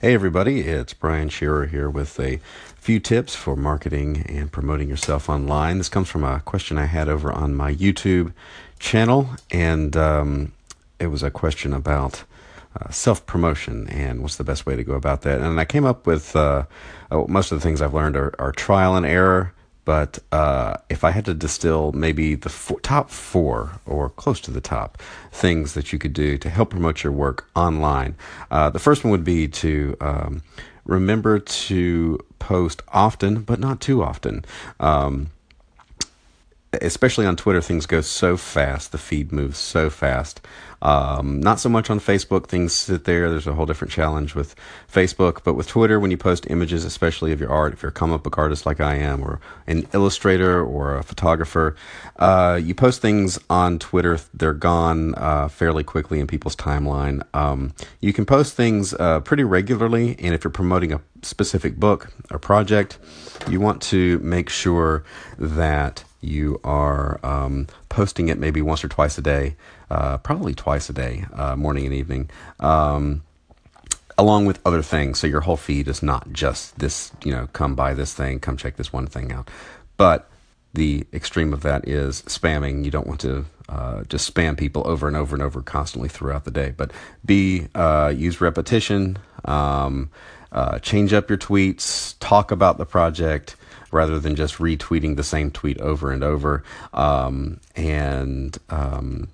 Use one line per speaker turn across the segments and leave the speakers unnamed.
Hey, everybody, it's Brian Shearer here with a few tips for marketing and promoting yourself online. This comes from a question I had over on my YouTube channel, and um, it was a question about uh, self promotion and what's the best way to go about that. And I came up with uh, oh, most of the things I've learned are, are trial and error. But uh, if I had to distill maybe the four, top four or close to the top things that you could do to help promote your work online, uh, the first one would be to um, remember to post often, but not too often. Um, especially on Twitter, things go so fast. The feed moves so fast. Um, not so much on Facebook. Things sit there. There's a whole different challenge with Facebook, but with Twitter, when you post images, especially of your art, if you're a comic book artist like I am, or an illustrator or a photographer, uh, you post things on Twitter. They're gone uh, fairly quickly in people's timeline. Um, you can post things uh, pretty regularly, and if you're promoting a specific book or project, you want to make sure that you are um, posting it maybe once or twice a day, uh, probably twice a day, uh, morning and evening, um, along with other things. So your whole feed is not just this, you know, come buy this thing, come check this one thing out. But the extreme of that is spamming. You don't want to uh, just spam people over and over and over constantly throughout the day. But B, uh, use repetition, um, uh, change up your tweets, talk about the project rather than just retweeting the same tweet over and over. Um, and um,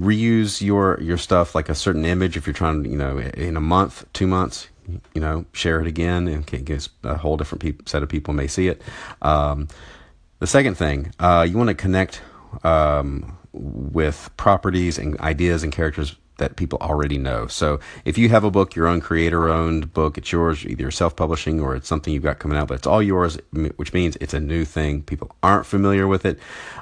reuse your your stuff like a certain image if you're trying to you know in a month, two months. You know, share it again, and get a whole different pe- set of people may see it. Um, the second thing, uh, you want to connect um, with properties and ideas and characters that people already know. So if you have a book, your own creator owned book, it's yours, either self publishing or it's something you've got coming out, but it's all yours, which means it's a new thing. People aren't familiar with it.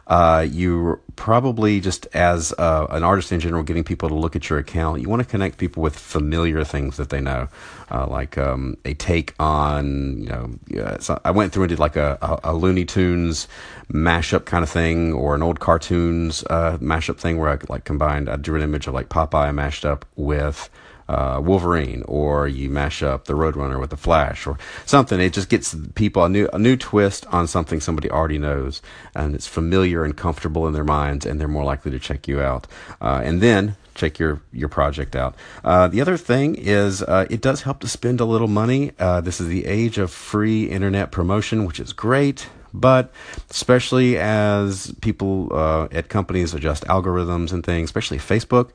Uh, you probably just as uh, an artist in general, getting people to look at your account, you want to connect people with familiar things that they know, uh, like um, a take on, you know, yeah, so I went through and did like a, a, a, Looney Tunes mashup kind of thing, or an old cartoons uh, mashup thing where I like combined, I drew an image of like Popeye mashed up with uh, Wolverine, or you mash up the Roadrunner with the Flash, or something. It just gets people a new a new twist on something somebody already knows, and it's familiar and comfortable in their minds, and they're more likely to check you out. Uh, and then check your your project out. Uh, the other thing is uh, it does help to spend a little money. Uh, this is the age of free internet promotion, which is great. But especially as people uh, at companies adjust algorithms and things, especially Facebook,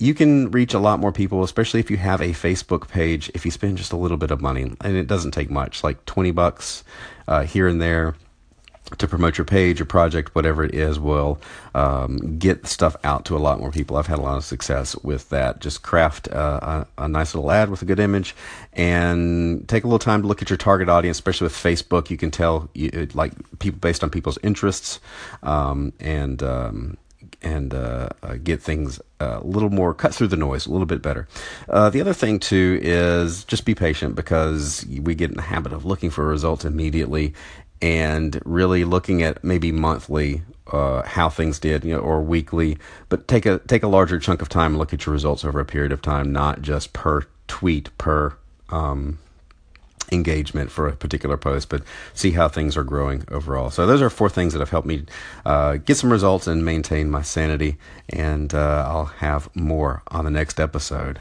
you can reach a lot more people, especially if you have a Facebook page, if you spend just a little bit of money. And it doesn't take much, like 20 bucks uh, here and there to promote your page, your project, whatever it is, will um, get stuff out to a lot more people. I've had a lot of success with that. Just craft uh, a, a, nice little ad with a good image and take a little time to look at your target audience, especially with Facebook. You can tell, you, like, people based on people's interests um, and um, and uh, uh, get things a little more cut through the noise a little bit better. Uh, the other thing too is just be patient because we get in the habit of looking for results immediately and really looking at maybe monthly uh, how things did, you know, or weekly. But take a take a larger chunk of time and look at your results over a period of time, not just per tweet per um, engagement for a particular post, but see how things are growing overall. So those are four things that have helped me uh, get some results and maintain my sanity. And uh, I'll have more on the next episode.